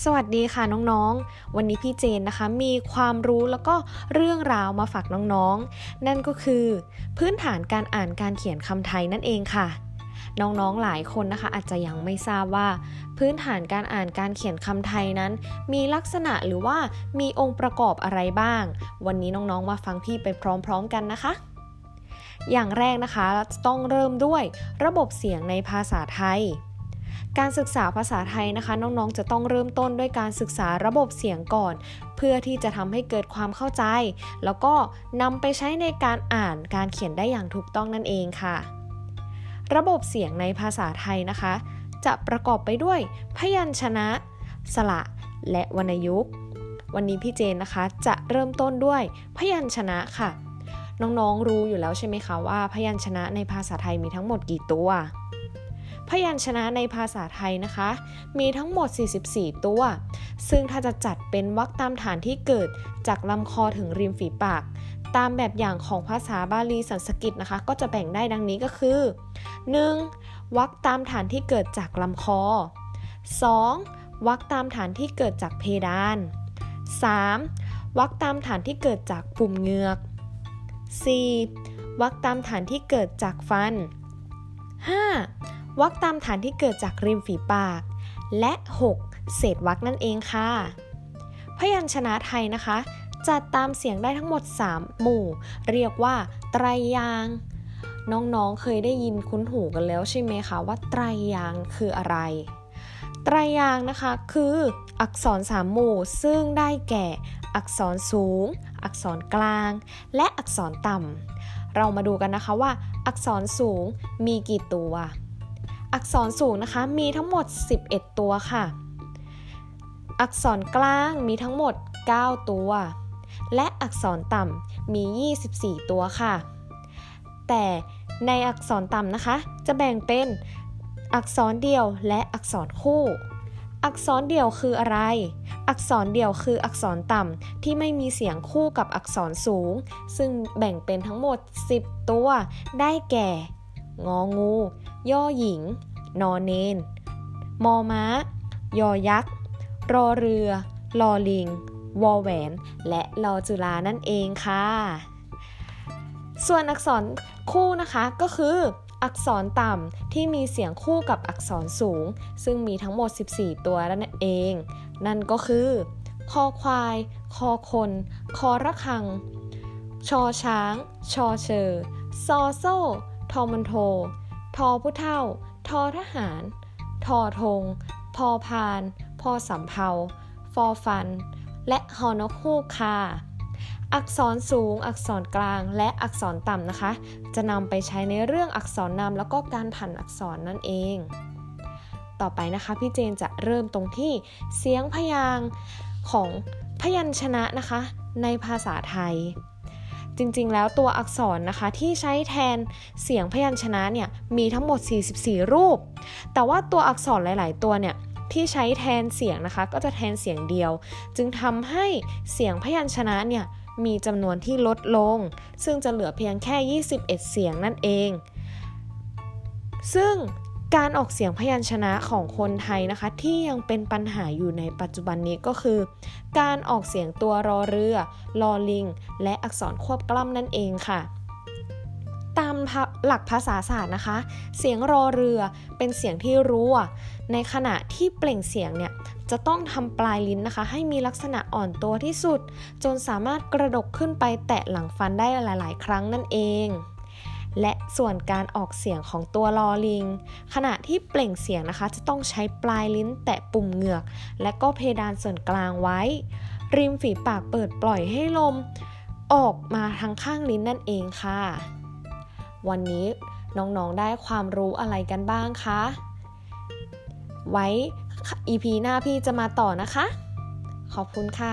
สวัสดีค่ะน้องๆ วันนี้พี่เจนนะคะมีความรู้แล้วก็เรื่องราวมาฝากน้องๆ นั่นก็คือ พื้นฐานการอ่านการเขียนคำไทยนั่นเองค่ะ น้องๆหลายคนนะคะ อาจจะยังไม่ทราบว่า พื้นฐานการอ่านการเขียนคำไทยนั้น มีลักษณะหรือว่ามีองค์ประกอบอะไรบ้าง วันนี้น้องๆมาฟังพี่ไปพร้อม ๆ กันนะคะอย่างแรกนะคะต้องเริ่มด้วยระบบเสียงในภาษาไทย การศึกษาภาษาไทยนะคะน้องๆ จะต้องเริ่มต้นด้วยการศึกษาระบบเสียงก่อน เพื่อที่จะทำให้เกิดความเข้าใจ แล้วก็นำไปใช้ในการอ่านการเขียนได้อย่างถูกต้องนั่นเองค่ะ ระบบเสียงในภาษาไทยนะคะ จะประกอบไปด้วย พยัญชนะ สระ และวรรณยุกต์ วันนี้พี่เจนนะคะจะเริ่มต้นด้วยพยัญชนะค่ะ น้องๆรู้อยู่แล้วใช่ไหมคะว่า พยัญชนะในภาษาไทยมีทั้งหมดกี่ตัว พยัญชนะในภาษาไทยนะคะ มีทั้งหมด 44 ตัว ซึ่งถ้าจะจัดเป็นวรรคตามฐานที่เกิดจากลำคอถึงริมฝีปาก ตามแบบอย่างของภาษาบาลีสันสกฤตนะคะ ก็จะแบ่งได้ดังนี้ก็คือ 1. วรรคตามฐานที่เกิดจากลำคอ 2. วรรคตามฐานที่เกิดจากเพดาน 3. วรรคตามฐานที่เกิดจากปุ่มเหงือก 4. วรรคตามฐานที่เกิดจากฟัน 5. วรรคตามฐานที่เกิดจากริมฝีปาก และ 6. เศษวรรคนั่นเองค่ะ พยัญชนะไทยนะคะ จัดตามเสียงได้ทั้งหมด 3 หมู่ เรียกว่าไตรยาง น้องๆเคยได้ยินคุ้นหูกันแล้วใช่ไหมคะว่าไตรยางคืออะไร ไตรยางนะคะคืออักษรสามหมู่ ซึ่งได้แก่ อักษรสูง อักษรกลาง และอักษรต่ำเรามาดูกันนะคะว่า อักษรสูงมีกี่ตัว อักษรสูงนะคะมีทั้งหมด 11 ตัวค่ะ อักษรกลางมีทั้งหมด 9 ตัว และอักษรต่ำมี 24 ตัวค่ะ แต่ในอักษรต่ำนะคะ จะแบ่งเป็นอักษรเดี่ยวและอักษรคู่ อักษรเดี่ยวคืออะไร อักษรเดี่ยวคืออักษรต่ำที่ไม่มีเสียงคู่กับอักษรสูง ซึ่งแบ่งเป็นทั้งหมด 10 ตัว ได้แก่ งองู ย่อหญิง นอเนน มอม้า ยอยักษ์ รอเรือ ลอลิง วอแหวน และลอจุลานั่นเองค่ะ ส่วนอักษรคู่นะคะก็คืออักษรต่ำที่มีเสียงคู่กับอักษรสูง ซึ่งมีทั้งหมด 14 ตัวนั่นเอง นั่นก็คือ คอควาย คอคน คอระคัง ชอช้าง ชอเชอ ซอโซ่ทอมันโท ทอผู้เท่า ทอทหาร ทอธง พอพาน พอสำเภา ฟอฟัน และฮอนกคู่ค่ะ อักษรสูง อักษรกลาง และอักษรต่ำนะคะ จะนำไปใช้ในเรื่องอักษรนำแล้วก็การผันอักษรนั่นเอง ต่อไปนะคะพี่เจนจะเริ่มตรงที่เสียงพยางของพยัญชนะนะคะ ในภาษาไทย จริงๆ แล้วตัวอักษรนะคะที่ใช้แทนเสียงพยัญชนะเนี่ยมีทั้งหมด 44 รูป แต่ว่าตัวอักษรหลาย ๆ ตัวเนี่ยที่ใช้แทนเสียงนะคะ ก็จะแทนเสียงเดียว จึงทำให้เสียงพยัญชนะเนี่ยมีจำนวนที่ลดลง ซึ่งจะเหลือเพียงแค่ 21 เสียงนั่นเอง ซึ่ง การออกเสียงพยัญชนะของคนไทยนะคะ ที่ยังเป็นปัญหาอยู่ในปัจจุบันนี้ก็คือ การออกเสียงตัวรอเรือลอลิง และอักษรควบกล้ำนั่นเองค่ะ ตามหลักภาษาศาสตร์นะคะ เสียงรอเรือเป็นเสียงที่รัวในขณะที่เปล่งเสียงเนี่ยจะต้องทำปลายลิ้นนะคะ ให้มีลักษณะอ่อนตัวที่สุด จนสามารถกระดกขึ้นไปแตะหลังฟันได้หลาย ๆ ครั้งนั่นเอง และส่วนการออกเสียงของตัวลอลิง ขณะที่เปล่งเสียงนะคะ จะต้องใช้ปลายลิ้นแตะปุ่มเหงือก และก็เพดานส่วนกลางไว้ ริมฝีปากเปิดปล่อยให้ลม ออกมาทางข้างลิ้นนั่นเองค่ะ วันนี้น้องๆได้ความรู้อะไรกันบ้างคะ ไว้ EP หน้าพี่จะมาต่อนะคะ ขอบคุณค่ะ